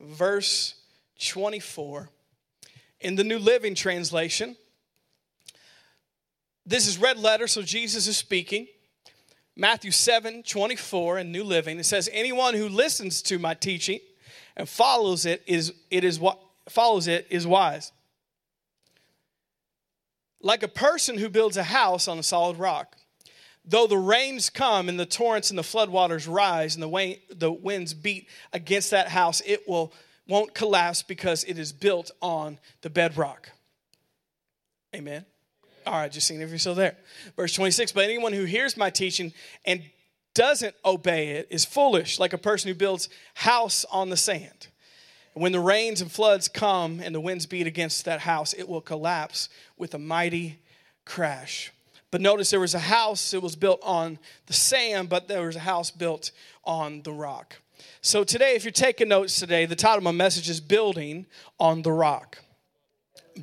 verse 24. In the New Living Translation, this is red letter, so Jesus is speaking. Matthew 7 24 in New Living, it says, Anyone who listens to my teaching and follows it is, it is what follows it is wise. Like a person who builds a house on a solid rock. Though the rains come and the torrents and the floodwaters rise and the, the winds beat against that house, it will, won't collapse because it is built on the bedrock. Amen. All right, just seeing if you're still there. Verse 26 But anyone who hears my teaching and doesn't obey it is foolish, like a person who builds house on the sand. when the rains and floods come and the winds beat against that house, it will collapse with a mighty crash. But notice there was a house, it was built on the sand, but there was a house built on the rock. So today, if you're taking notes today, the title of my message is Building on the Rock.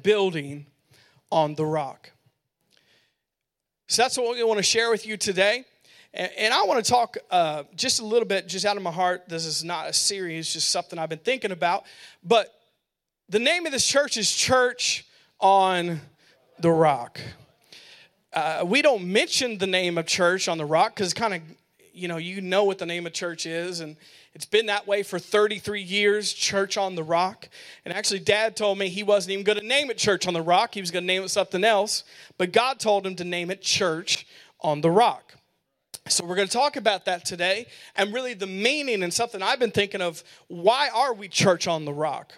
Building on the Rock. So that's what we want to share with you today. And, I want to talk uh, just a little bit, just out of my heart. This is not a series, just something I've been thinking about. But the name of this church is Church on the Rock. Uh, we don't mention the name of church on the rock because kind of, you know, you know what the name of church is. And it's been that way for 33 years, Church on the Rock. And actually, Dad told me he wasn't even going to name it Church on the Rock. He was going to name it something else. But God told him to name it Church on the Rock. So, we're going to talk about that today and really the meaning and something I've been thinking of why are we Church on the Rock?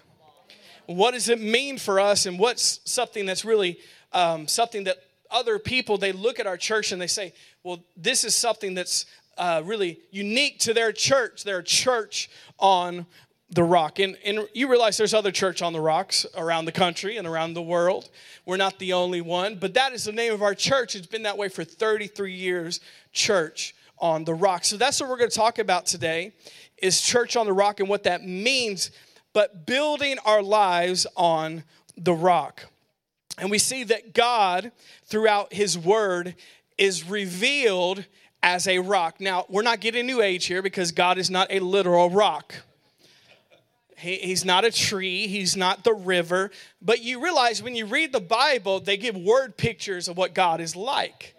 What does it mean for us? And what's something that's really um, something that other people, they look at our church and they say, well, this is something that's uh, really unique to their church, their church on the rock. And, and you realize there's other church on the rocks around the country and around the world. We're not the only one, but that is the name of our church. It's been that way for 33 years, church on the rock. So that's what we're going to talk about today is church on the rock and what that means, but building our lives on the rock. And we see that God, throughout His Word, is revealed as a rock. Now, we're not getting new age here because God is not a literal rock. He, he's not a tree, he's not the river. But you realize when you read the Bible, they give word pictures of what God is like.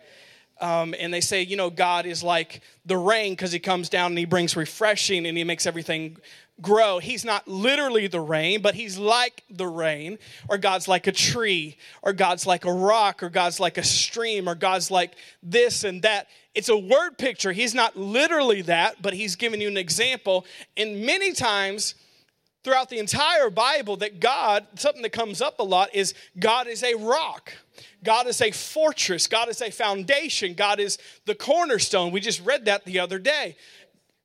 Um, and they say, you know, God is like the rain because he comes down and he brings refreshing and he makes everything grow. He's not literally the rain, but he's like the rain, or God's like a tree, or God's like a rock, or God's like a stream, or God's like this and that. It's a word picture. He's not literally that, but he's giving you an example. And many times throughout the entire Bible, that God, something that comes up a lot is God is a rock. God is a fortress. God is a foundation. God is the cornerstone. We just read that the other day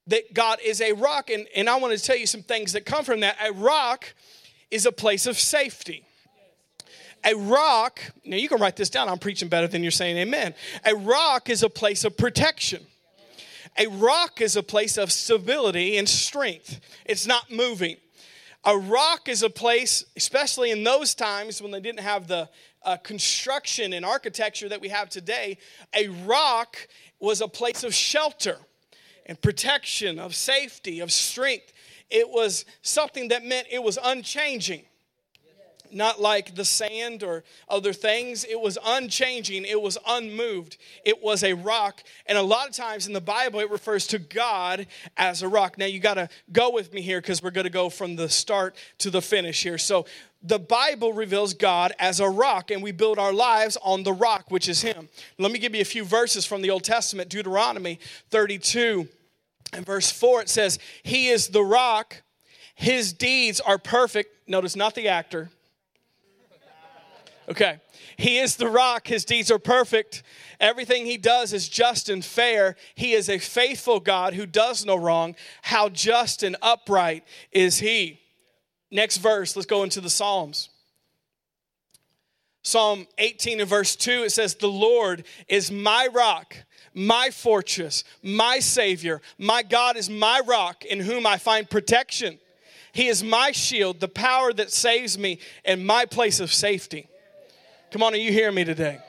that God is a rock. And, and I want to tell you some things that come from that. A rock is a place of safety. A rock, now you can write this down, I'm preaching better than you're saying amen. A rock is a place of protection. A rock is a place of stability and strength, it's not moving. A rock is a place, especially in those times when they didn't have the uh, construction and architecture that we have today, a rock was a place of shelter and protection, of safety, of strength. It was something that meant it was unchanging. Not like the sand or other things. It was unchanging. It was unmoved. It was a rock. And a lot of times in the Bible, it refers to God as a rock. Now, you got to go with me here because we're going to go from the start to the finish here. So, the Bible reveals God as a rock, and we build our lives on the rock, which is Him. Let me give you a few verses from the Old Testament Deuteronomy 32 and verse 4. It says, He is the rock, His deeds are perfect. Notice, not the actor. Okay. He is the rock, His deeds are perfect. Everything He does is just and fair. He is a faithful God who does no wrong. How just and upright is He? Next verse, let's go into the Psalms. Psalm 18 and verse 2, it says, The Lord is my rock, my fortress, my Savior. My God is my rock in whom I find protection. He is my shield, the power that saves me, and my place of safety. Come on, are you hearing me today?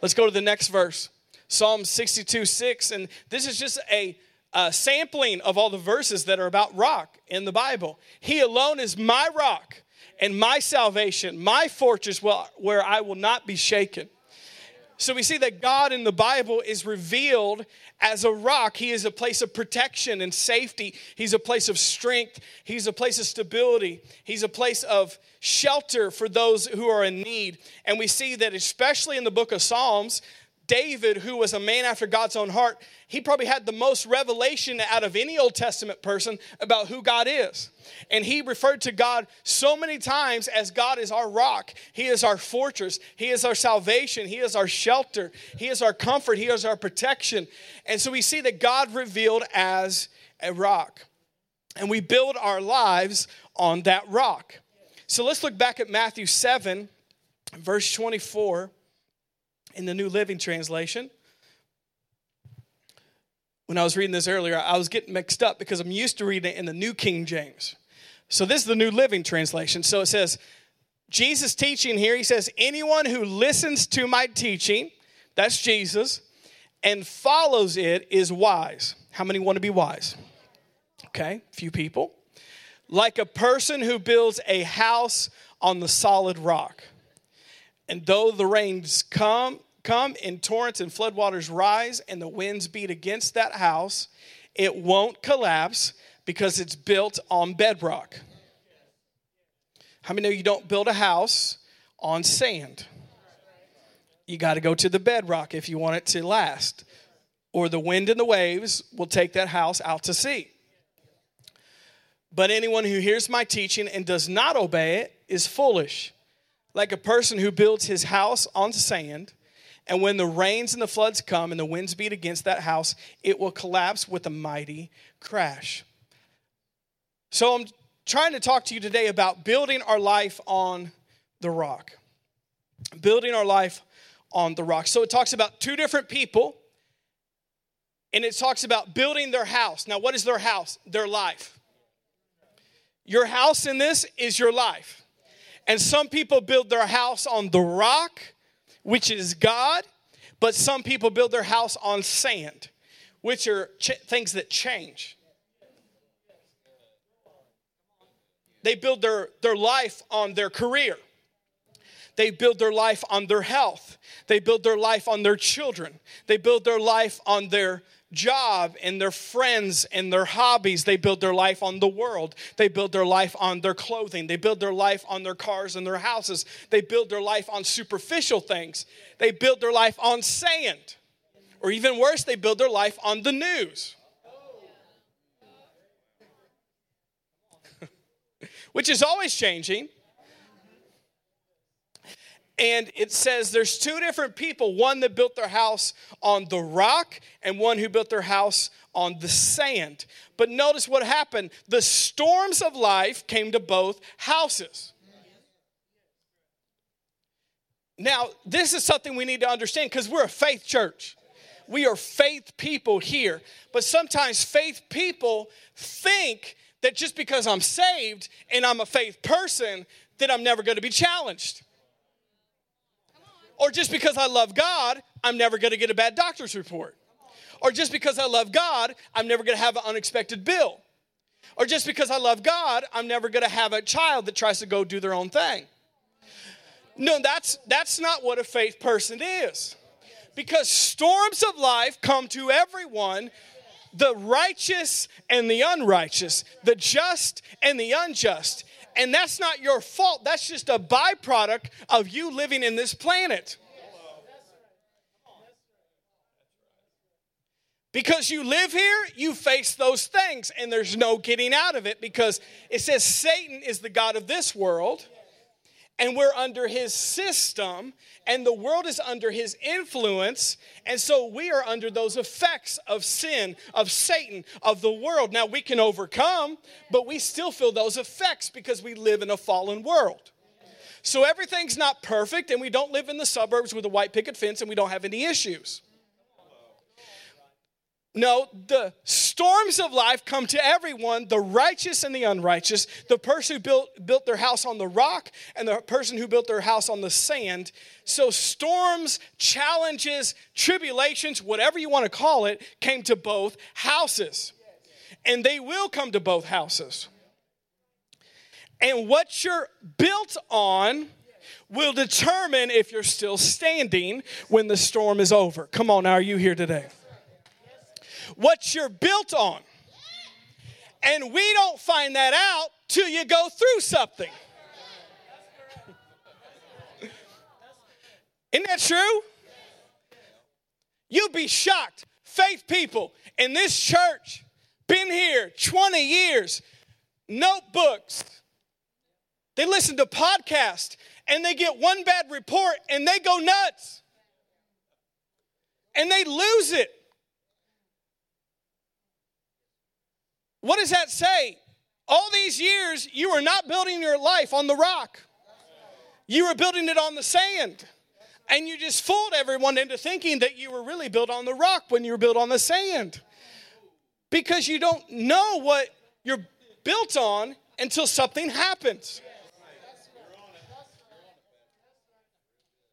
Let's go to the next verse Psalm 62 6. And this is just a uh, sampling of all the verses that are about rock in the Bible. He alone is my rock and my salvation, my fortress where I will not be shaken. So we see that God in the Bible is revealed as a rock. He is a place of protection and safety. He's a place of strength. He's a place of stability. He's a place of shelter for those who are in need. And we see that, especially in the book of Psalms, David, who was a man after God's own heart, he probably had the most revelation out of any Old Testament person about who God is. And he referred to God so many times as God is our rock. He is our fortress. He is our salvation. He is our shelter. He is our comfort. He is our protection. And so we see that God revealed as a rock. And we build our lives on that rock. So let's look back at Matthew 7, verse 24 in the New Living Translation. When I was reading this earlier, I was getting mixed up because I'm used to reading it in the New King James. So this is the New Living Translation. So it says, Jesus teaching here, he says, anyone who listens to my teaching, that's Jesus, and follows it is wise. How many want to be wise? Okay, few people. Like a person who builds a house on the solid rock. And though the rains come, come in torrents and floodwaters rise and the winds beat against that house, it won't collapse because it's built on bedrock. How many know you don't build a house on sand? You got to go to the bedrock if you want it to last, or the wind and the waves will take that house out to sea. But anyone who hears my teaching and does not obey it is foolish like a person who builds his house on sand, and when the rains and the floods come and the winds beat against that house, it will collapse with a mighty crash. So I'm trying to talk to you today about building our life on the rock. Building our life on the rock. So it talks about two different people, and it talks about building their house. Now, what is their house? Their life. Your house in this is your life. And some people build their house on the rock, which is God, but some people build their house on sand, which are ch- things that change. They build their, their life on their career. They build their life on their health. They build their life on their children. They build their life on their job and their friends and their hobbies. They build their life on the world. They build their life on their clothing. They build their life on their cars and their houses. They build their life on superficial things. They build their life on sand. Or even worse, they build their life on the news. Which is always changing. And it says there's two different people one that built their house on the rock, and one who built their house on the sand. But notice what happened the storms of life came to both houses. Now, this is something we need to understand because we're a faith church. We are faith people here. But sometimes faith people think that just because I'm saved and I'm a faith person, that I'm never going to be challenged. Or just because I love God, I'm never going to get a bad doctor's report. Or just because I love God, I'm never going to have an unexpected bill. Or just because I love God, I'm never going to have a child that tries to go do their own thing. No, that's that's not what a faith person is. Because storms of life come to everyone, the righteous and the unrighteous, the just and the unjust. And that's not your fault. That's just a byproduct of you living in this planet. Because you live here, you face those things, and there's no getting out of it because it says Satan is the God of this world, and we're under his system, and the world is under his influence. And so we are under those effects of sin, of Satan, of the world. Now we can overcome, but we still feel those effects because we live in a fallen world. So everything's not perfect, and we don't live in the suburbs with a white picket fence and we don't have any issues. No, the storms of life come to everyone, the righteous and the unrighteous, the person who built, built their house on the rock and the person who built their house on the sand. So, storms, challenges, tribulations, whatever you want to call it, came to both houses. And they will come to both houses. And what you're built on will determine if you're still standing when the storm is over. Come on, are you here today? What you're built on. And we don't find that out till you go through something. Isn't that true? You'll be shocked. Faith people in this church, been here 20 years, notebooks. They listen to podcasts and they get one bad report and they go nuts. And they lose it. What does that say? All these years, you were not building your life on the rock, you were building it on the sand. And you just fooled everyone into thinking that you were really built on the rock when you were built on the sand. Because you don't know what you're built on until something happens.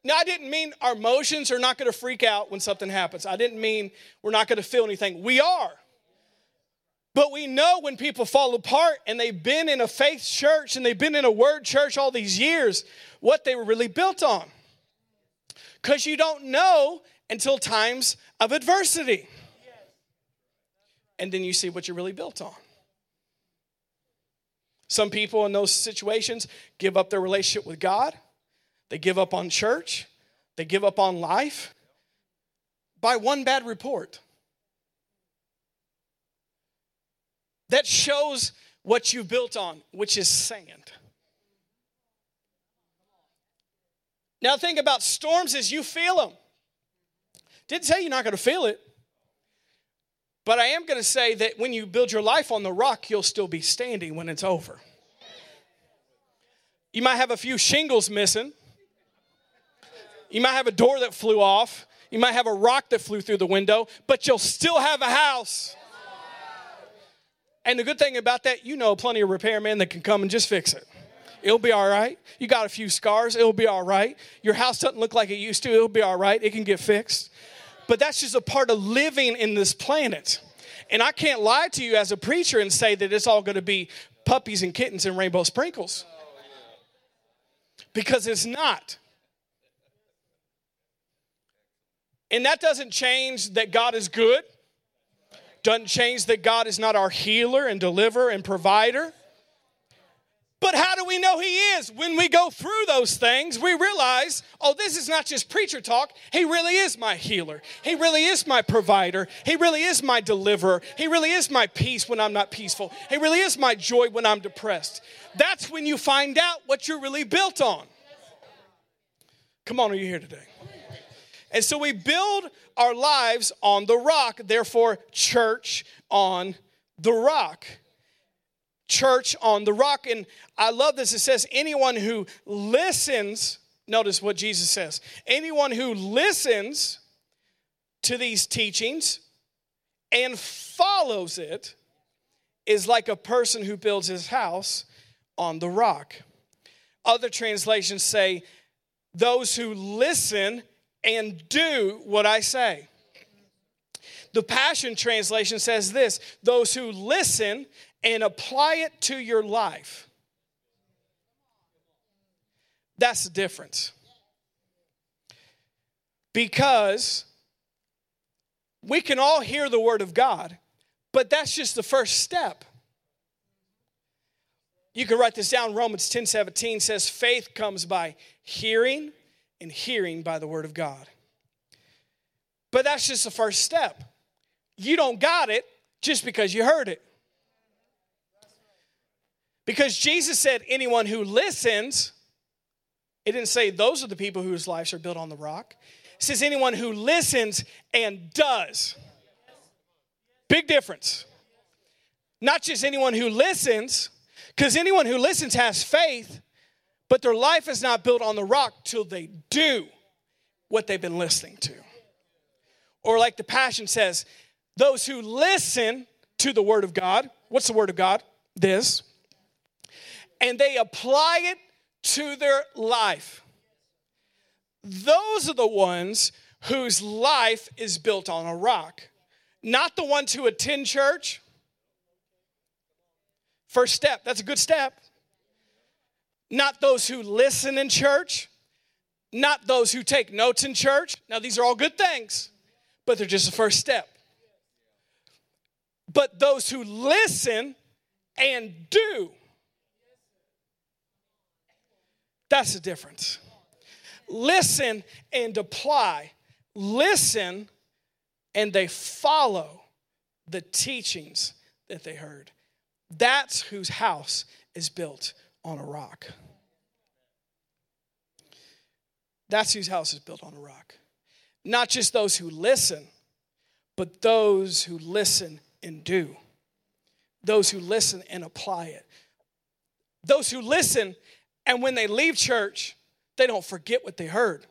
Now, I didn't mean our emotions are not going to freak out when something happens. I didn't mean we're not going to feel anything. We are. But we know when people fall apart and they've been in a faith church and they've been in a word church all these years, what they were really built on. Because you don't know until times of adversity. And then you see what you're really built on. Some people in those situations give up their relationship with God, they give up on church, they give up on life by one bad report. That shows what you built on, which is sand. Now, think about storms as you feel them. Didn't say you're not going to feel it, but I am going to say that when you build your life on the rock, you'll still be standing when it's over. You might have a few shingles missing. You might have a door that flew off. You might have a rock that flew through the window, but you'll still have a house. And the good thing about that, you know plenty of repairmen that can come and just fix it. It'll be all right. You got a few scars, it'll be all right. Your house doesn't look like it used to, it'll be all right. It can get fixed. But that's just a part of living in this planet. And I can't lie to you as a preacher and say that it's all going to be puppies and kittens and rainbow sprinkles. Because it's not. And that doesn't change that God is good. Doesn't change that God is not our healer and deliverer and provider. But how do we know He is? When we go through those things, we realize, oh, this is not just preacher talk. He really is my healer. He really is my provider. He really is my deliverer. He really is my peace when I'm not peaceful. He really is my joy when I'm depressed. That's when you find out what you're really built on. Come on, are you here today? And so we build our lives on the rock, therefore, church on the rock. Church on the rock. And I love this. It says, anyone who listens, notice what Jesus says, anyone who listens to these teachings and follows it is like a person who builds his house on the rock. Other translations say, those who listen and do what I say. The Passion Translation says this those who listen and apply it to your life. That's the difference. Because we can all hear the Word of God, but that's just the first step. You can write this down. Romans 10 17 says, Faith comes by hearing, and hearing by the word of God. But that's just the first step. You don't got it just because you heard it. Because Jesus said, anyone who listens, it didn't say those are the people whose lives are built on the rock. It says anyone who listens and does. Big difference. Not just anyone who listens, because anyone who listens has faith, but their life is not built on the rock till they do what they've been listening to. Or, like the Passion says, those who listen to the word of God. What's the word of God? This. And they apply it to their life. Those are the ones whose life is built on a rock, not the ones who attend church. First step, that's a good step. Not those who listen in church, not those who take notes in church. Now, these are all good things, but they're just the first step. But those who listen and do, that's the difference. Listen and apply. Listen and they follow the teachings that they heard. That's whose house is built on a rock. That's whose house is built on a rock. Not just those who listen, but those who listen and do. Those who listen and apply it. Those who listen and when they leave church, they don't forget what they heard.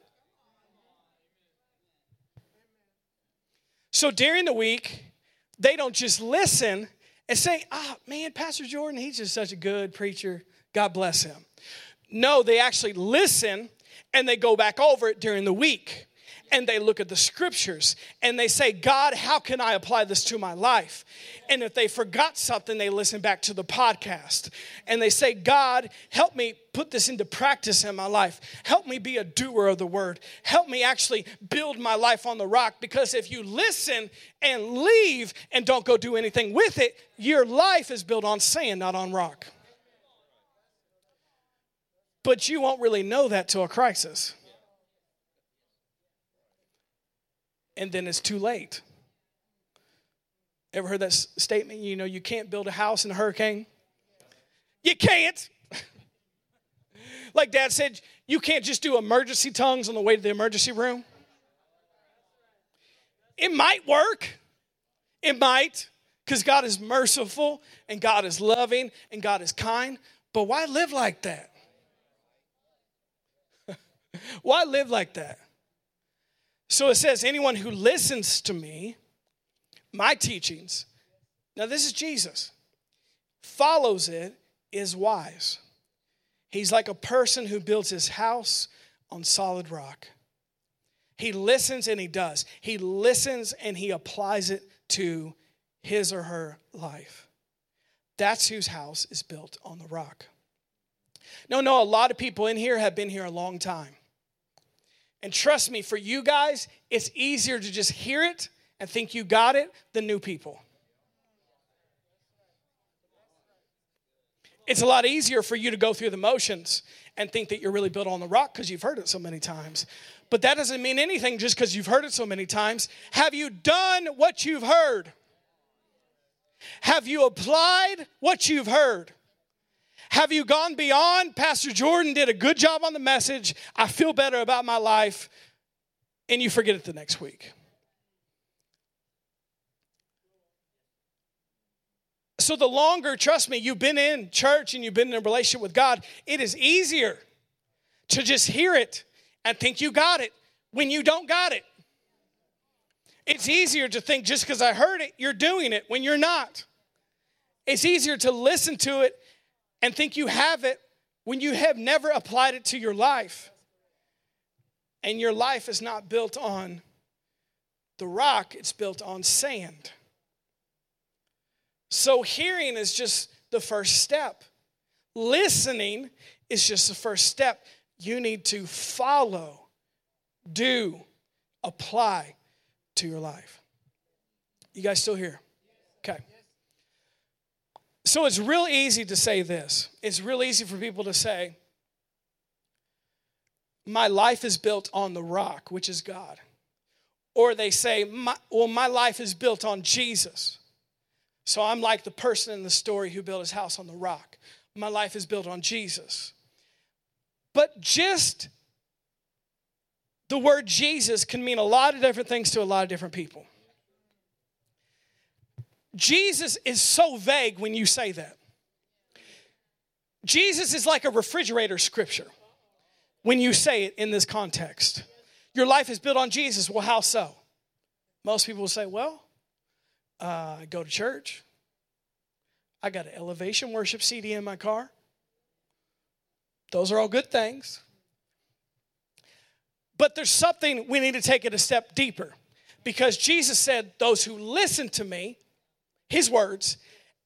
So during the week, they don't just listen and say, ah, oh, man, Pastor Jordan, he's just such a good preacher. God bless him. No, they actually listen and they go back over it during the week and they look at the scriptures and they say, God, how can I apply this to my life? And if they forgot something, they listen back to the podcast and they say, God, help me put this into practice in my life. Help me be a doer of the word. Help me actually build my life on the rock because if you listen and leave and don't go do anything with it, your life is built on sand, not on rock. But you won't really know that till a crisis. and then it's too late. Ever heard that statement? You know, you can't build a house in a hurricane? You can't. like dad said, you can't just do emergency tongues on the way to the emergency room. It might work. It might, because God is merciful and God is loving and God is kind. But why live like that? Why live like that? So it says, anyone who listens to me, my teachings, now this is Jesus, follows it is wise. He's like a person who builds his house on solid rock. He listens and he does. He listens and he applies it to his or her life. That's whose house is built on the rock. No, no, a lot of people in here have been here a long time. And trust me, for you guys, it's easier to just hear it and think you got it than new people. It's a lot easier for you to go through the motions and think that you're really built on the rock because you've heard it so many times. But that doesn't mean anything just because you've heard it so many times. Have you done what you've heard? Have you applied what you've heard? Have you gone beyond? Pastor Jordan did a good job on the message. I feel better about my life. And you forget it the next week. So, the longer, trust me, you've been in church and you've been in a relationship with God, it is easier to just hear it and think you got it when you don't got it. It's easier to think just because I heard it, you're doing it when you're not. It's easier to listen to it and think you have it when you have never applied it to your life. And your life is not built on the rock, it's built on sand. So, hearing is just the first step. Listening is just the first step. You need to follow, do, apply to your life. You guys still here? Okay. So it's real easy to say this. It's real easy for people to say, My life is built on the rock, which is God. Or they say, my, Well, my life is built on Jesus. So I'm like the person in the story who built his house on the rock. My life is built on Jesus. But just the word Jesus can mean a lot of different things to a lot of different people. Jesus is so vague when you say that. Jesus is like a refrigerator scripture when you say it in this context. Your life is built on Jesus. Well, how so? Most people will say, well, Uh, I go to church. I got an elevation worship CD in my car. Those are all good things. But there's something we need to take it a step deeper because Jesus said, Those who listen to me, his words,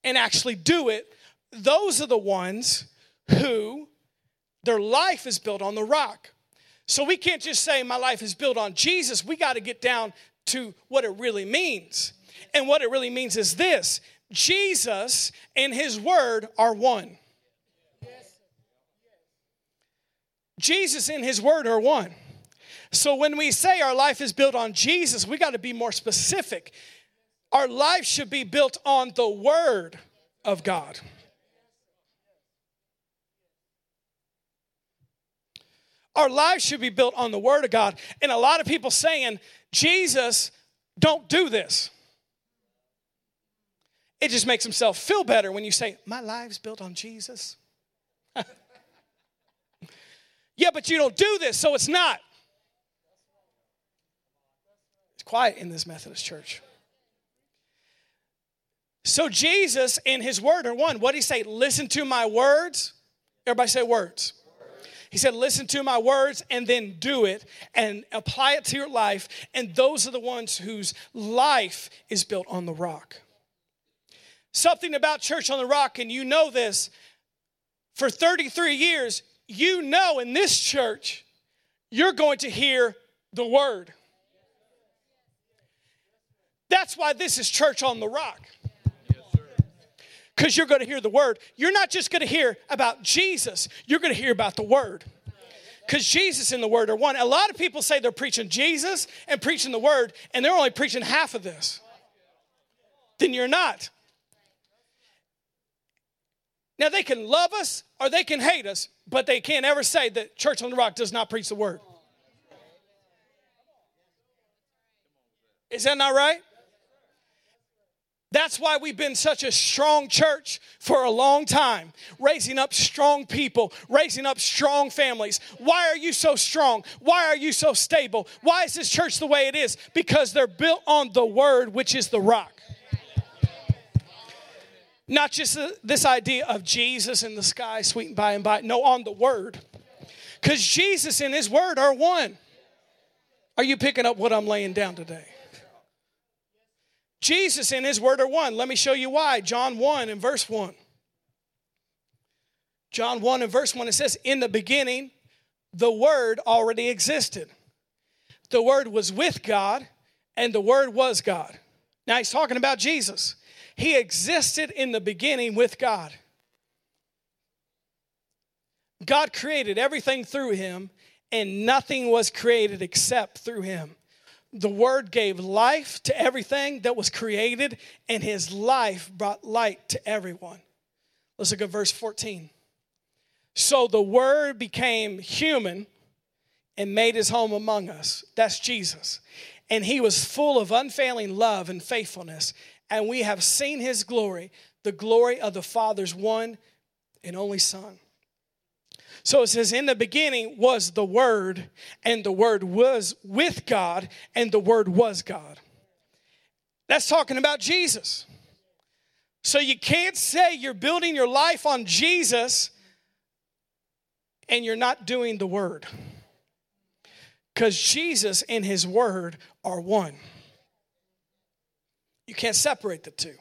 and actually do it, those are the ones who their life is built on the rock. So we can't just say, My life is built on Jesus. We got to get down to what it really means. And what it really means is this Jesus and his word are one. Jesus and his word are one. So when we say our life is built on Jesus, we got to be more specific. Our life should be built on the word of God. Our lives should be built on the word of God. And a lot of people saying, Jesus, don't do this. It just makes himself feel better when you say, My life's built on Jesus. yeah, but you don't do this, so it's not. It's quiet in this Methodist church. So Jesus and his word are one. What did he say? Listen to my words. Everybody say words. He said, Listen to my words and then do it and apply it to your life. And those are the ones whose life is built on the rock something about Church on the Rock, and you know this, for 33 years, you know in this church, you're going to hear the word. That's why this is Church on the Rock. Because you're going to hear the word. You're not just going to hear about Jesus, you're going to hear about the word. Because Jesus and the word are one. A lot of people say they're preaching Jesus and preaching the word, and they're only preaching half of this. Then you're not. Now, they can love us or they can hate us, but they can't ever say that Church on the Rock does not preach the word. Is that not right? That's why we've been such a strong church for a long time, raising up strong people, raising up strong families. Why are you so strong? Why are you so stable? Why is this church the way it is? Because they're built on the word, which is the rock. Not just this idea of Jesus in the sky, sweet and by and by. No, on the Word. Because Jesus and His Word are one. Are you picking up what I'm laying down today? Jesus and His Word are one. Let me show you why. John 1 and verse 1. John 1 and verse 1, it says, In the beginning, the Word already existed. The Word was with God, and the Word was God. Now he's talking about Jesus. He existed in the beginning with God. God created everything through him, and nothing was created except through him. The Word gave life to everything that was created, and his life brought light to everyone. Let's look at verse 14. So the Word became human and made his home among us. That's Jesus. And he was full of unfailing love and faithfulness and we have seen his glory, the glory of the Father's one and only Son. So it says, In the beginning was the Word, and the Word was with God, and the Word was God. That's talking about Jesus. So you can't say you're building your life on Jesus and you're not doing the Word. Because Jesus and His Word are one. You can't separate the two.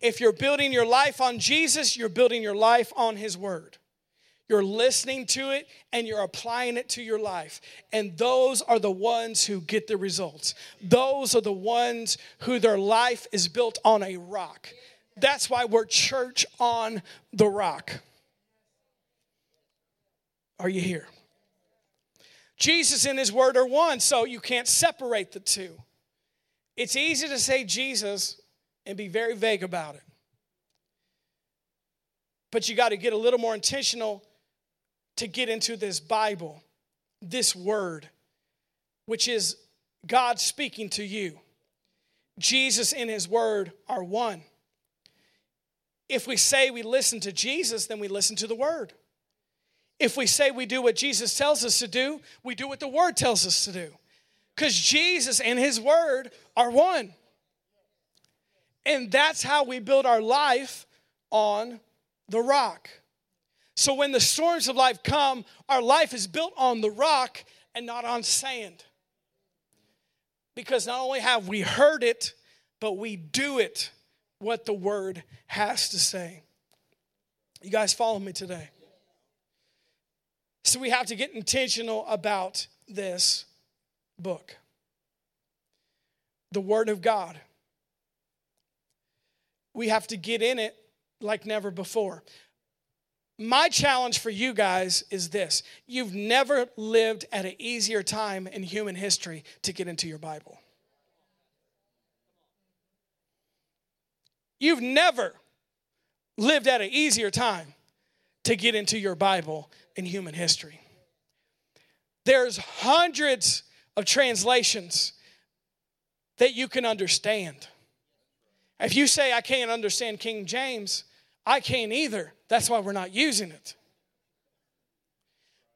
If you're building your life on Jesus, you're building your life on His Word. You're listening to it and you're applying it to your life. And those are the ones who get the results. Those are the ones who their life is built on a rock. That's why we're church on the rock. Are you here? Jesus and His Word are one, so you can't separate the two. It's easy to say Jesus and be very vague about it. But you got to get a little more intentional to get into this Bible, this word, which is God speaking to you. Jesus and his word are one. If we say we listen to Jesus, then we listen to the word. If we say we do what Jesus tells us to do, we do what the word tells us to do. Because Jesus and his word are one. And that's how we build our life on the rock. So when the storms of life come, our life is built on the rock and not on sand. Because not only have we heard it, but we do it what the word has to say. You guys follow me today? So we have to get intentional about this book the Word of God. We have to get in it like never before. My challenge for you guys is this you've never lived at an easier time in human history to get into your Bible. You've never lived at an easier time to get into your Bible in human history. There's hundreds of translations that you can understand. If you say, I can't understand King James, I can't either. That's why we're not using it.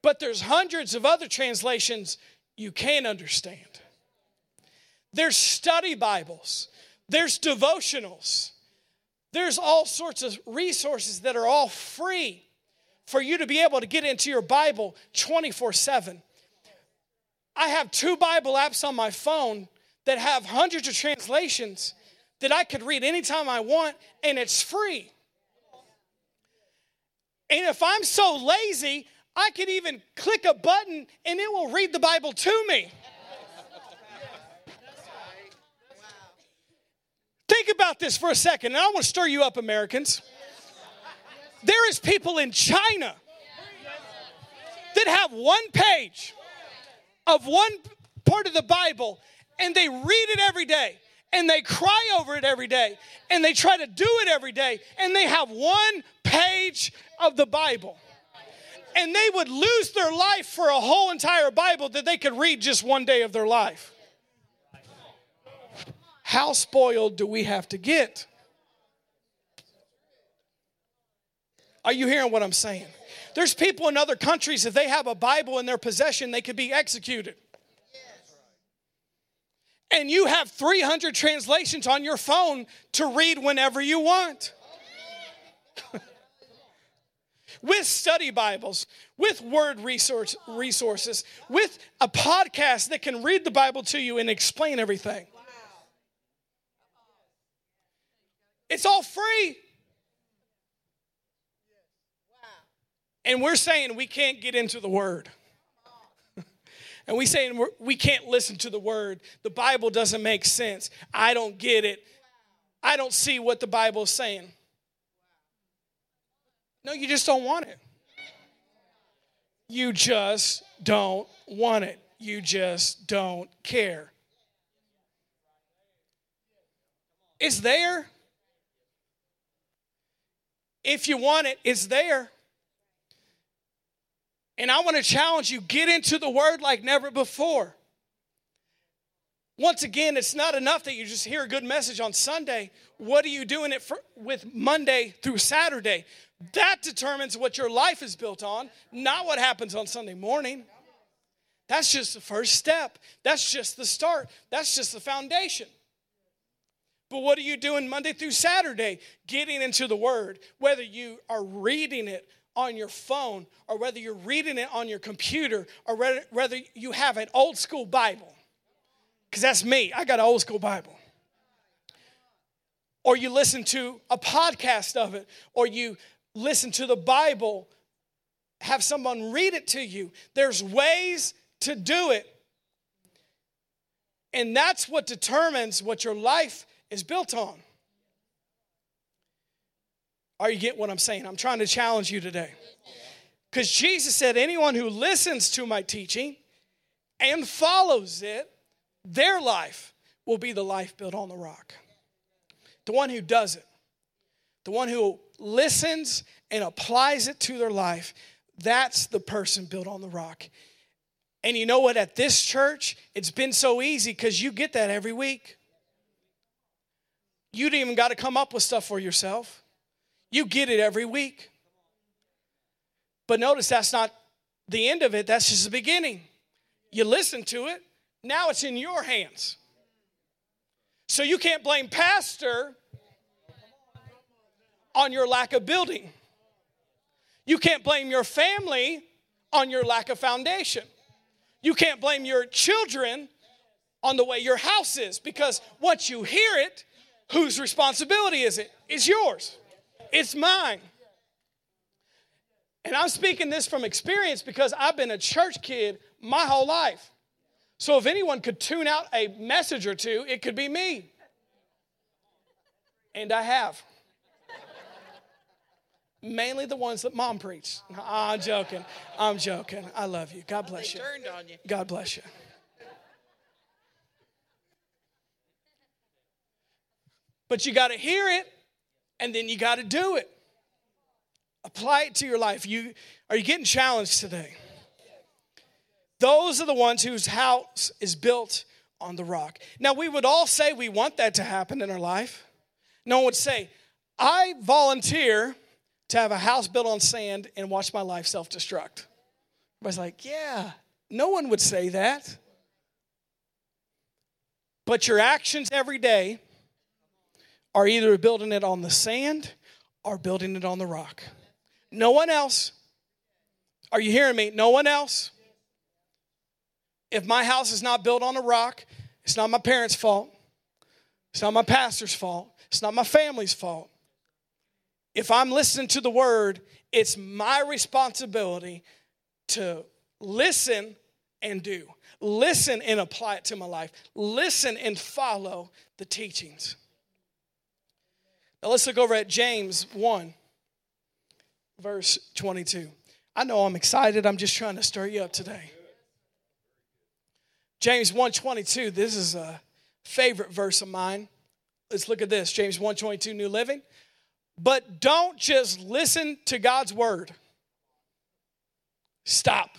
But there's hundreds of other translations you can understand. There's study Bibles, there's devotionals, there's all sorts of resources that are all free for you to be able to get into your Bible 24 7. I have two Bible apps on my phone that have hundreds of translations that I could read anytime I want, and it's free. And if I'm so lazy, I could even click a button and it will read the Bible to me. Think about this for a second, and I want to stir you up, Americans. There is people in China that have one page of one part of the Bible, and they read it every day, and they cry over it every day, and they try to do it every day, and they have one page of the Bible. And they would lose their life for a whole entire Bible that they could read just one day of their life. How spoiled do we have to get? Are you hearing what I'm saying? There's people in other countries, if they have a Bible in their possession, they could be executed. And you have 300 translations on your phone to read whenever you want. with study Bibles, with word resource, resources, with a podcast that can read the Bible to you and explain everything. It's all free. And we're saying we can't get into the Word. And we saying we can't listen to the Word. The Bible doesn't make sense. I don't get it. I don't see what the Bible is saying. No, you just don't want it. You just don't want it. You just don't care. It's there. If you want it, it's there. And I want to challenge you get into the word like never before. Once again, it's not enough that you just hear a good message on Sunday. What are you doing it for, with Monday through Saturday? That determines what your life is built on, not what happens on Sunday morning. That's just the first step. That's just the start. That's just the foundation. But what are you doing Monday through Saturday? Getting into the Word, whether you are reading it on your phone or whether you're reading it on your computer or whether you have an old school Bible. Because that's me, I got an old school Bible. Or you listen to a podcast of it, or you listen to the Bible, have someone read it to you. There's ways to do it. And that's what determines what your life is built on. Are you getting what I'm saying? I'm trying to challenge you today. Because Jesus said, anyone who listens to my teaching and follows it, their life will be the life built on the rock. The one who does it, the one who listens and applies it to their life, that's the person built on the rock. And you know what? At this church, it's been so easy because you get that every week. You didn't even got to come up with stuff for yourself. You get it every week. But notice that's not the end of it, that's just the beginning. You listen to it, now it's in your hands. So you can't blame Pastor on your lack of building. You can't blame your family on your lack of foundation. You can't blame your children on the way your house is because once you hear it, whose responsibility is it? It's yours. It's mine. And I'm speaking this from experience because I've been a church kid my whole life. So if anyone could tune out a message or two, it could be me. And I have. Mainly the ones that mom preached. I'm joking. I'm joking. I love you. God bless you. Turned on you. God bless you. But you got to hear it and then you got to do it. Apply it to your life. You are you getting challenged today? Those are the ones whose house is built on the rock. Now we would all say we want that to happen in our life. No one would say, "I volunteer to have a house built on sand and watch my life self-destruct." Everybody's like, "Yeah." No one would say that. But your actions every day are either building it on the sand or building it on the rock. No one else. Are you hearing me? No one else. If my house is not built on a rock, it's not my parents' fault. It's not my pastor's fault. It's not my family's fault. If I'm listening to the word, it's my responsibility to listen and do. Listen and apply it to my life. Listen and follow the teachings. Now let's look over at James 1, verse 22. I know I'm excited. I'm just trying to stir you up today. James 1:22. This is a favorite verse of mine. Let's look at this. James 1:22 New Living. But don't just listen to God's word. Stop.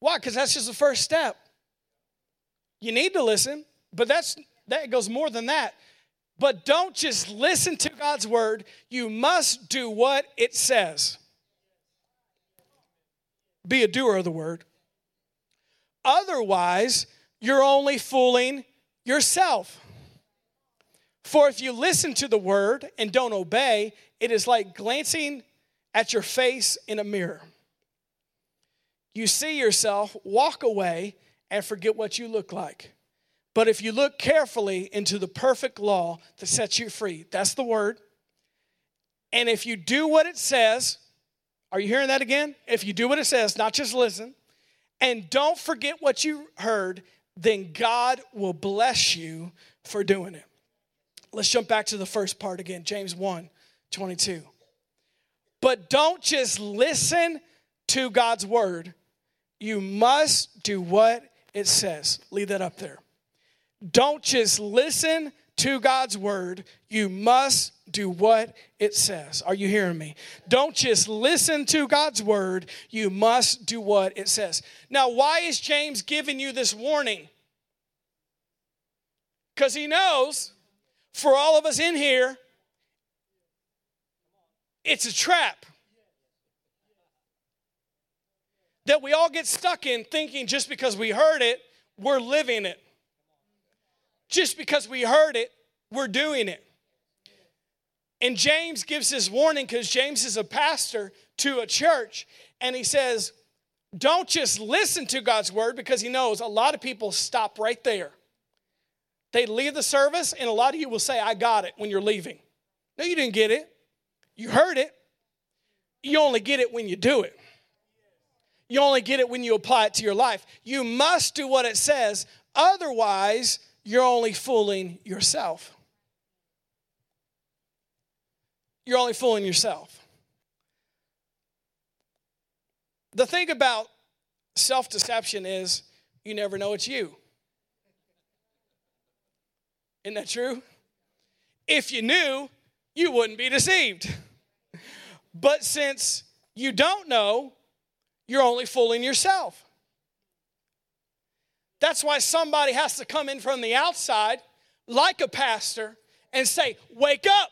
Why? Because that's just the first step. You need to listen, but that's that goes more than that. But don't just listen to God's word, you must do what it says. Be a doer of the word. Otherwise, you're only fooling yourself. For if you listen to the word and don't obey, it is like glancing at your face in a mirror. You see yourself, walk away, and forget what you look like. But if you look carefully into the perfect law that sets you free, that's the word. And if you do what it says, are you hearing that again? If you do what it says, not just listen, and don't forget what you heard, then God will bless you for doing it. Let's jump back to the first part again, James 1 22. But don't just listen to God's word, you must do what it says. Leave that up there. Don't just listen to God's word, you must do what it says. Are you hearing me? Don't just listen to God's word, you must do what it says. Now, why is James giving you this warning? Because he knows for all of us in here, it's a trap. That we all get stuck in thinking just because we heard it, we're living it just because we heard it, we're doing it. And James gives this warning because James is a pastor to a church, and he says, Don't just listen to God's word because he knows a lot of people stop right there. They leave the service, and a lot of you will say, I got it when you're leaving. No, you didn't get it. You heard it. You only get it when you do it. You only get it when you apply it to your life. You must do what it says, otherwise, you're only fooling yourself. You're only fooling yourself. The thing about self deception is you never know it's you. Isn't that true? If you knew, you wouldn't be deceived. But since you don't know, you're only fooling yourself. That's why somebody has to come in from the outside, like a pastor, and say, Wake up.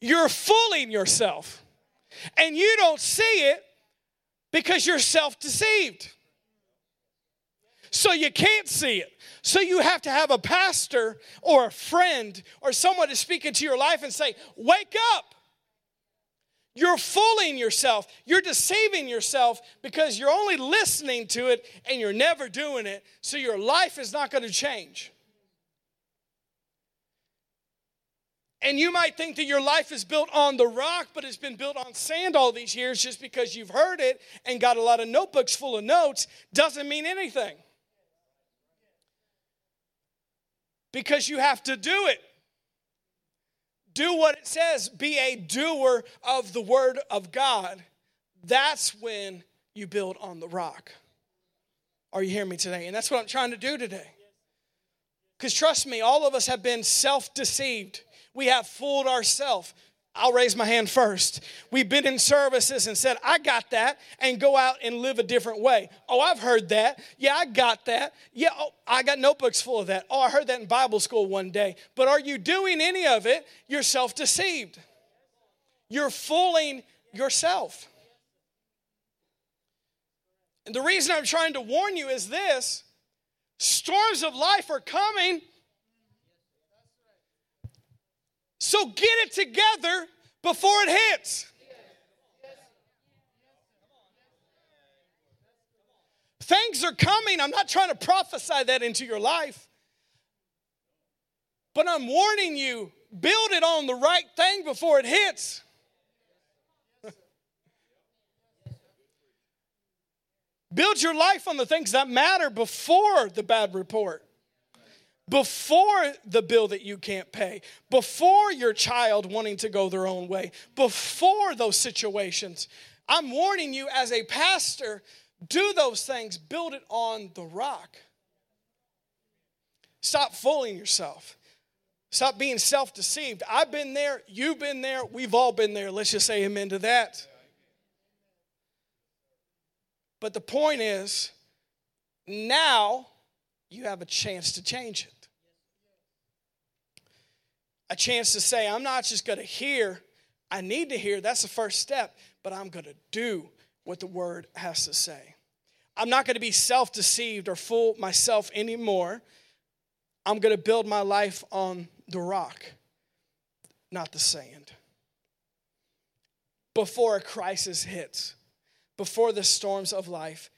You're fooling yourself. And you don't see it because you're self deceived. so you can't see it. So you have to have a pastor or a friend or someone to speak into your life and say, Wake up. You're fooling yourself. You're deceiving yourself because you're only listening to it and you're never doing it. So your life is not going to change. And you might think that your life is built on the rock, but it's been built on sand all these years just because you've heard it and got a lot of notebooks full of notes doesn't mean anything. Because you have to do it. Do what it says, be a doer of the word of God. That's when you build on the rock. Are you hearing me today? And that's what I'm trying to do today. Because trust me, all of us have been self deceived we have fooled ourselves. I'll raise my hand first. We've been in services and said, I got that, and go out and live a different way. Oh, I've heard that. Yeah, I got that. Yeah, oh, I got notebooks full of that. Oh, I heard that in Bible school one day. But are you doing any of it? You're self deceived. You're fooling yourself. And the reason I'm trying to warn you is this storms of life are coming So get it together before it hits. Things are coming. I'm not trying to prophesy that into your life. But I'm warning you build it on the right thing before it hits. build your life on the things that matter before the bad report before the bill that you can't pay, before your child wanting to go their own way, before those situations. I'm warning you as a pastor do those things, build it on the rock. Stop fooling yourself. Stop being self deceived. I've been there, you've been there, we've all been there. Let's just say amen to that. But the point is, now you have a chance to change it a chance to say, I'm not just going to hear, I need to hear, that's the first step, but I'm going to do what the word has to say. I'm not going to be self deceived or fool myself anymore. I'm going to build my life on the rock, not the sand. Before a crisis hits, before the storms of life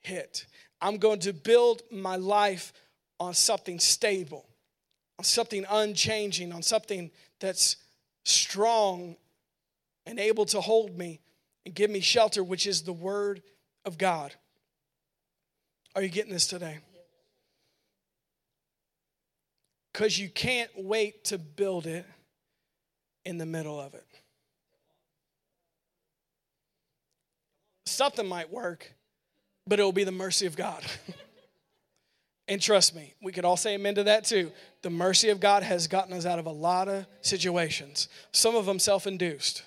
hit, I'm going to build my life on something stable on something unchanging, on something that's strong and able to hold me and give me shelter, which is the Word of God. Are you getting this today? Because you can't wait to build it in the middle of it. Something might work, but it will be the mercy of God. And trust me, we could all say amen to that too. The mercy of God has gotten us out of a lot of situations, some of them self induced.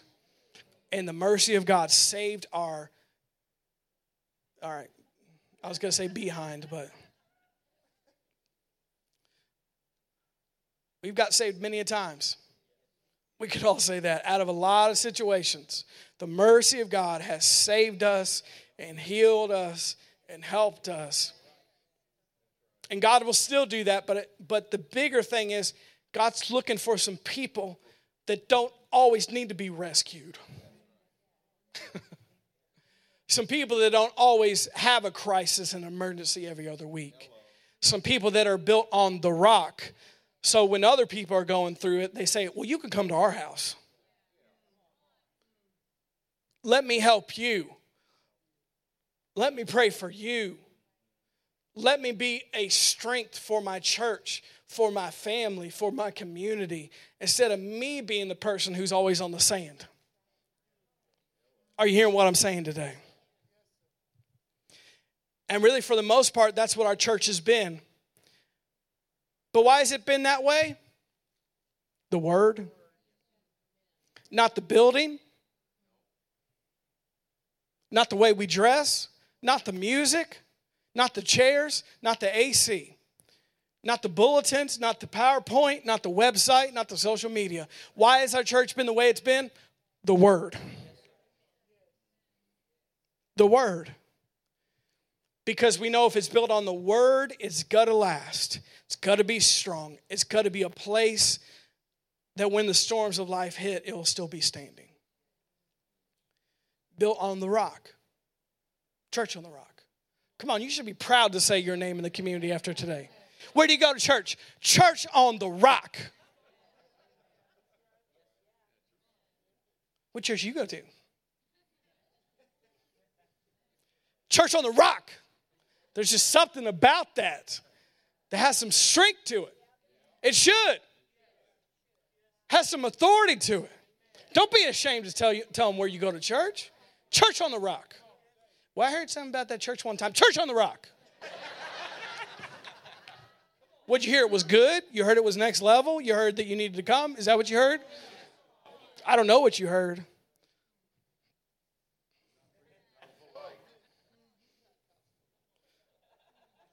And the mercy of God saved our, all right, I was going to say behind, but we've got saved many a times. We could all say that out of a lot of situations. The mercy of God has saved us and healed us and helped us and God will still do that, but, but the bigger thing is God's looking for some people that don't always need to be rescued. some people that don't always have a crisis and emergency every other week. Some people that are built on the rock. So when other people are going through it, they say, Well, you can come to our house. Let me help you. Let me pray for you. Let me be a strength for my church, for my family, for my community, instead of me being the person who's always on the sand. Are you hearing what I'm saying today? And really, for the most part, that's what our church has been. But why has it been that way? The Word, not the building, not the way we dress, not the music not the chairs, not the AC, not the bulletins, not the PowerPoint, not the website, not the social media. Why has our church been the way it's been? The Word. The Word. because we know if it's built on the word, it's got to last. It's got to be strong. It's got to be a place that when the storms of life hit, it will still be standing. Built on the rock. Church on the rock. Come on, you should be proud to say your name in the community after today. Where do you go to church? Church on the rock. What church you go to? Church on the rock. There's just something about that that has some strength to it. It should. Has some authority to it. Don't be ashamed to tell you tell them where you go to church. Church on the rock. Well, I heard something about that church one time. Church on the rock. What'd you hear? It was good? You heard it was next level? You heard that you needed to come? Is that what you heard? I don't know what you heard.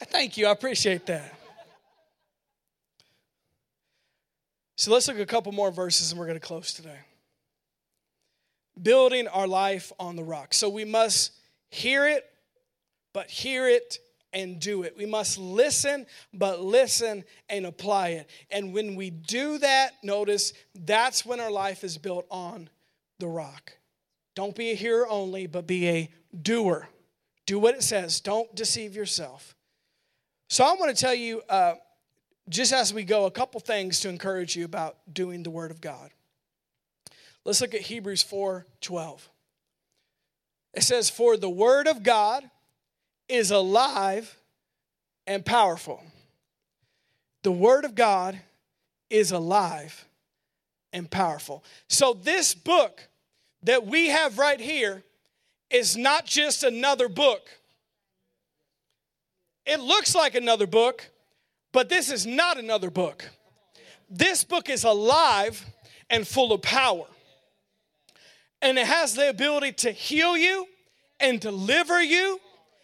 Thank you. I appreciate that. So let's look at a couple more verses and we're going to close today. Building our life on the rock. So we must hear it, but hear it and do it. We must listen, but listen and apply it. And when we do that, notice that's when our life is built on the rock. Don't be a hearer only, but be a doer. Do what it says, don't deceive yourself. So I want to tell you, uh, just as we go, a couple things to encourage you about doing the Word of God. Let's look at Hebrews 4 12. It says, For the Word of God is alive and powerful. The Word of God is alive and powerful. So, this book that we have right here is not just another book. It looks like another book, but this is not another book. This book is alive and full of power. And it has the ability to heal you and deliver you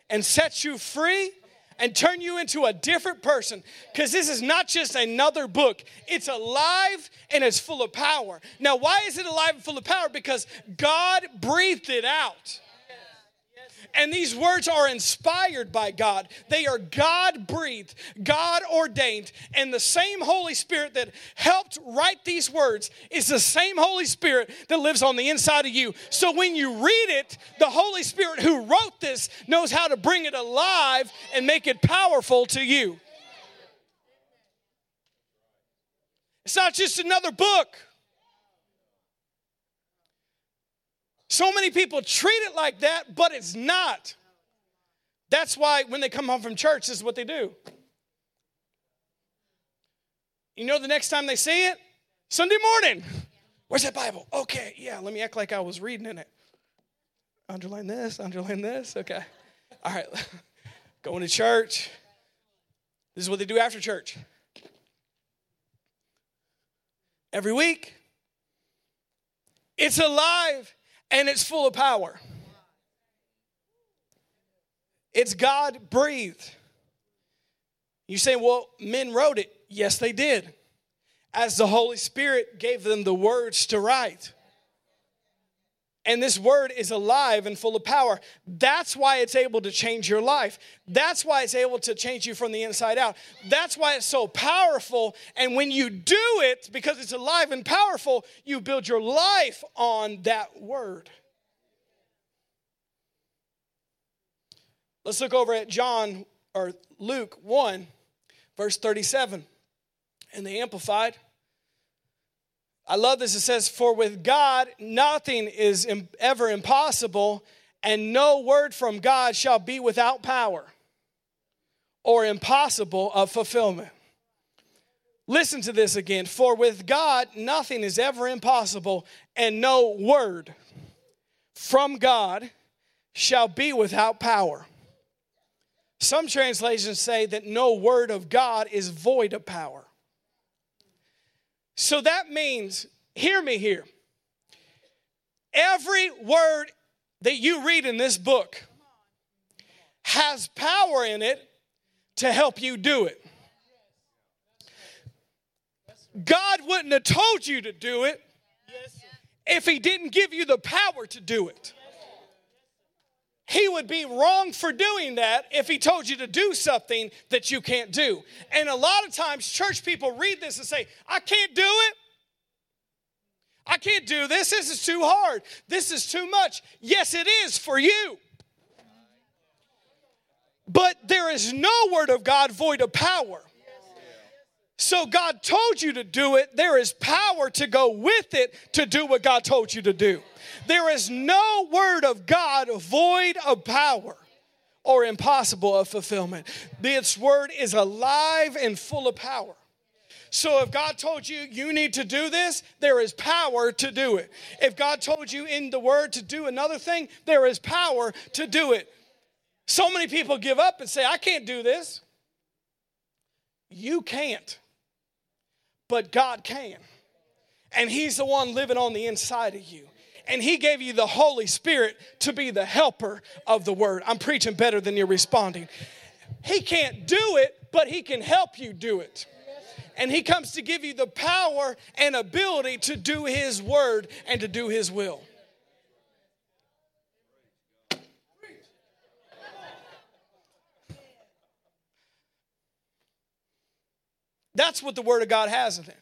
and set you free and turn you into a different person because this is not just another book. It's alive and it's full of power. Now, why is it alive and full of power? Because God breathed it out. And these words are inspired by God. They are God breathed, God ordained. And the same Holy Spirit that helped write these words is the same Holy Spirit that lives on the inside of you. So when you read it, the Holy Spirit who wrote this knows how to bring it alive and make it powerful to you. It's not just another book. So many people treat it like that, but it's not. That's why when they come home from church, this is what they do. You know, the next time they see it, Sunday morning. Where's that Bible? Okay, yeah, let me act like I was reading in it. Underline this, underline this. Okay. All right. Going to church. This is what they do after church. Every week. It's alive and it's full of power. It's God breathed. You say, well, men wrote it. Yes, they did. As the Holy Spirit gave them the words to write. And this word is alive and full of power. That's why it's able to change your life. That's why it's able to change you from the inside out. That's why it's so powerful. And when you do it, because it's alive and powerful, you build your life on that word. Let's look over at John or Luke 1, verse 37 in the Amplified. I love this. It says, For with God nothing is ever impossible, and no word from God shall be without power or impossible of fulfillment. Listen to this again. For with God nothing is ever impossible, and no word from God shall be without power. Some translations say that no word of God is void of power. So that means, hear me here. Every word that you read in this book has power in it to help you do it. God wouldn't have told you to do it if He didn't give you the power to do it. He would be wrong for doing that if he told you to do something that you can't do. And a lot of times, church people read this and say, I can't do it. I can't do this. This is too hard. This is too much. Yes, it is for you. But there is no word of God void of power. So God told you to do it. There is power to go with it to do what God told you to do. There is no word of God void of power or impossible of fulfillment. This word is alive and full of power. So if God told you you need to do this, there is power to do it. If God told you in the word to do another thing, there is power to do it. So many people give up and say, I can't do this. You can't, but God can. And He's the one living on the inside of you and He gave you the Holy Spirit to be the helper of the Word. I'm preaching better than you're responding. He can't do it, but He can help you do it. And He comes to give you the power and ability to do His Word and to do His will. That's what the Word of God has in it.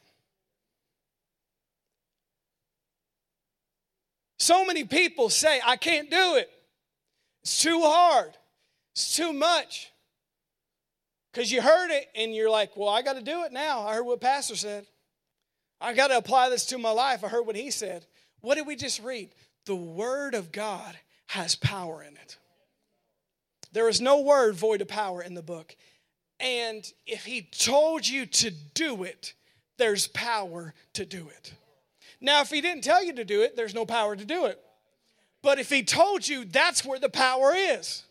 So many people say, I can't do it. It's too hard. It's too much. Because you heard it and you're like, well, I got to do it now. I heard what Pastor said. I got to apply this to my life. I heard what he said. What did we just read? The Word of God has power in it. There is no word void of power in the book. And if he told you to do it, there's power to do it. Now, if he didn't tell you to do it, there's no power to do it. But if he told you, that's where the power is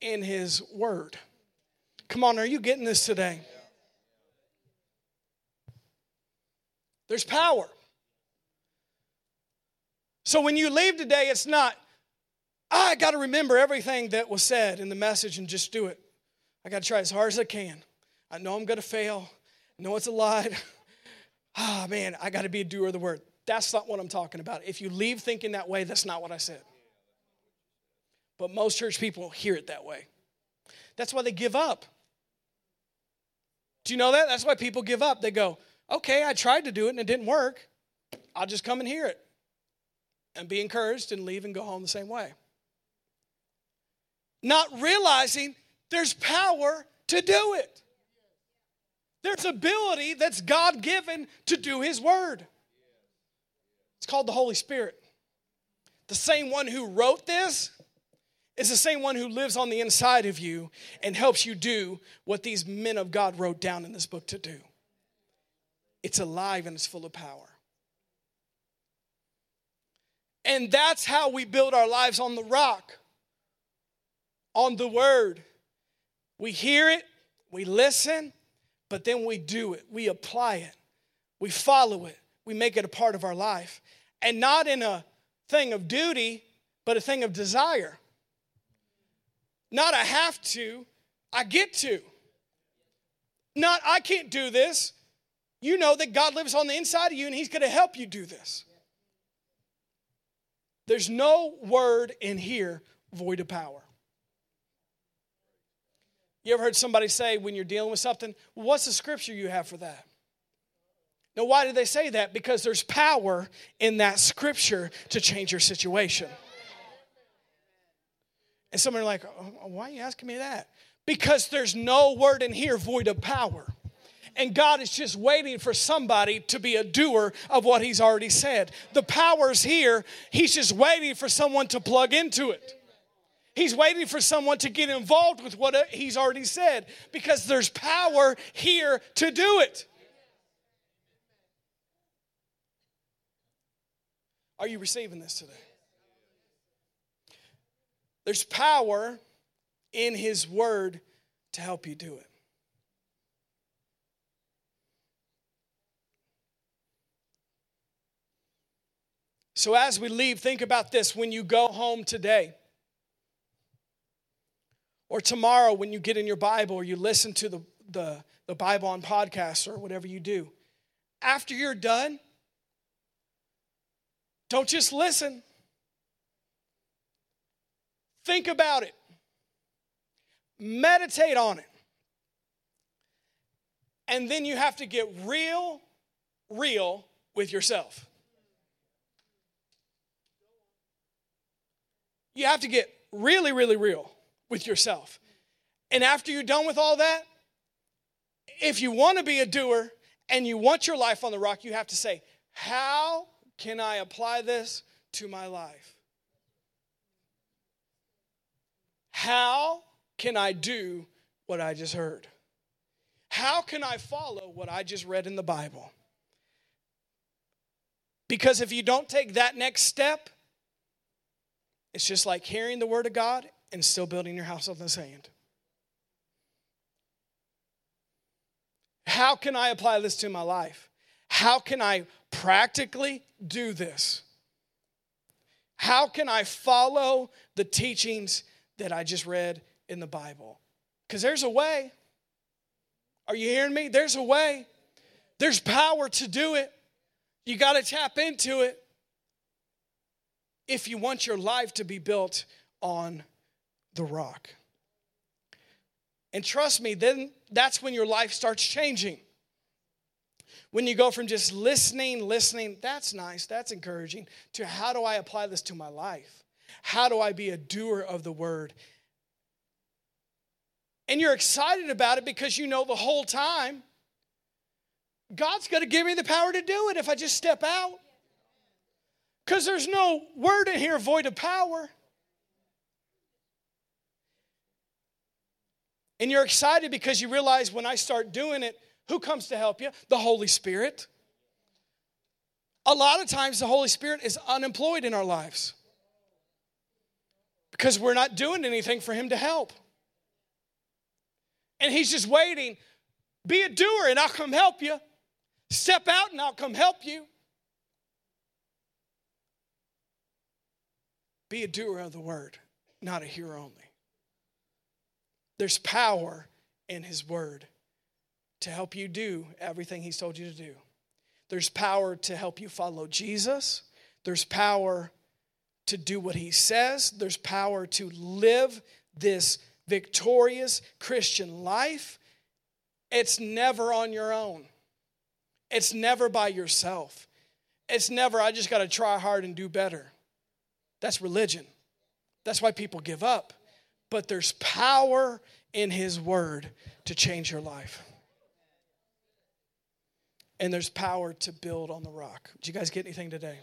in his word. Come on, are you getting this today? There's power. So when you leave today, it's not, ah, I got to remember everything that was said in the message and just do it. I got to try as hard as I can. I know I'm going to fail. I know it's a lie. Ah, oh, man, I got to be a doer of the word. That's not what I'm talking about. If you leave thinking that way, that's not what I said. But most church people hear it that way. That's why they give up. Do you know that? That's why people give up. They go, okay, I tried to do it and it didn't work. I'll just come and hear it and be encouraged and leave and go home the same way. Not realizing there's power to do it. There's ability that's God given to do His word. It's called the Holy Spirit. The same one who wrote this is the same one who lives on the inside of you and helps you do what these men of God wrote down in this book to do. It's alive and it's full of power. And that's how we build our lives on the rock, on the word. We hear it, we listen, but then we do it, we apply it, we follow it, we make it a part of our life and not in a thing of duty, but a thing of desire. Not I have to, I get to. Not I can't do this. You know that God lives on the inside of you and He's going to help you do this. There's no word in here void of power. You ever heard somebody say when you're dealing with something, well, what's the scripture you have for that? Now, why do they say that? Because there's power in that scripture to change your situation. And some are like, oh, why are you asking me that? Because there's no word in here void of power. And God is just waiting for somebody to be a doer of what He's already said. The power's here, He's just waiting for someone to plug into it. He's waiting for someone to get involved with what uh, He's already said because there's power here to do it. Are you receiving this today? There's power in His Word to help you do it. So, as we leave, think about this when you go home today, or tomorrow when you get in your Bible, or you listen to the, the, the Bible on podcasts, or whatever you do. After you're done, don't just listen. Think about it. Meditate on it. And then you have to get real, real with yourself. You have to get really, really real with yourself. And after you're done with all that, if you want to be a doer and you want your life on the rock, you have to say, How can I apply this to my life? How can I do what I just heard? How can I follow what I just read in the Bible? Because if you don't take that next step, it's just like hearing the word of God and still building your house on the sand. How can I apply this to my life? How can I practically do this? How can I follow the teachings that I just read in the Bible? Because there's a way. Are you hearing me? There's a way. There's power to do it. You got to tap into it if you want your life to be built on the rock. And trust me, then that's when your life starts changing. When you go from just listening, listening, that's nice, that's encouraging, to how do I apply this to my life? How do I be a doer of the word? And you're excited about it because you know the whole time God's going to give me the power to do it if I just step out. Because there's no word in here void of power. And you're excited because you realize when I start doing it, who comes to help you? The Holy Spirit. A lot of times, the Holy Spirit is unemployed in our lives because we're not doing anything for Him to help. And He's just waiting. Be a doer, and I'll come help you. Step out, and I'll come help you. Be a doer of the word, not a hearer only. There's power in his word to help you do everything he's told you to do. There's power to help you follow Jesus. There's power to do what he says. There's power to live this victorious Christian life. It's never on your own, it's never by yourself. It's never, I just got to try hard and do better. That's religion. That's why people give up. But there's power in His Word to change your life. And there's power to build on the rock. Did you guys get anything today?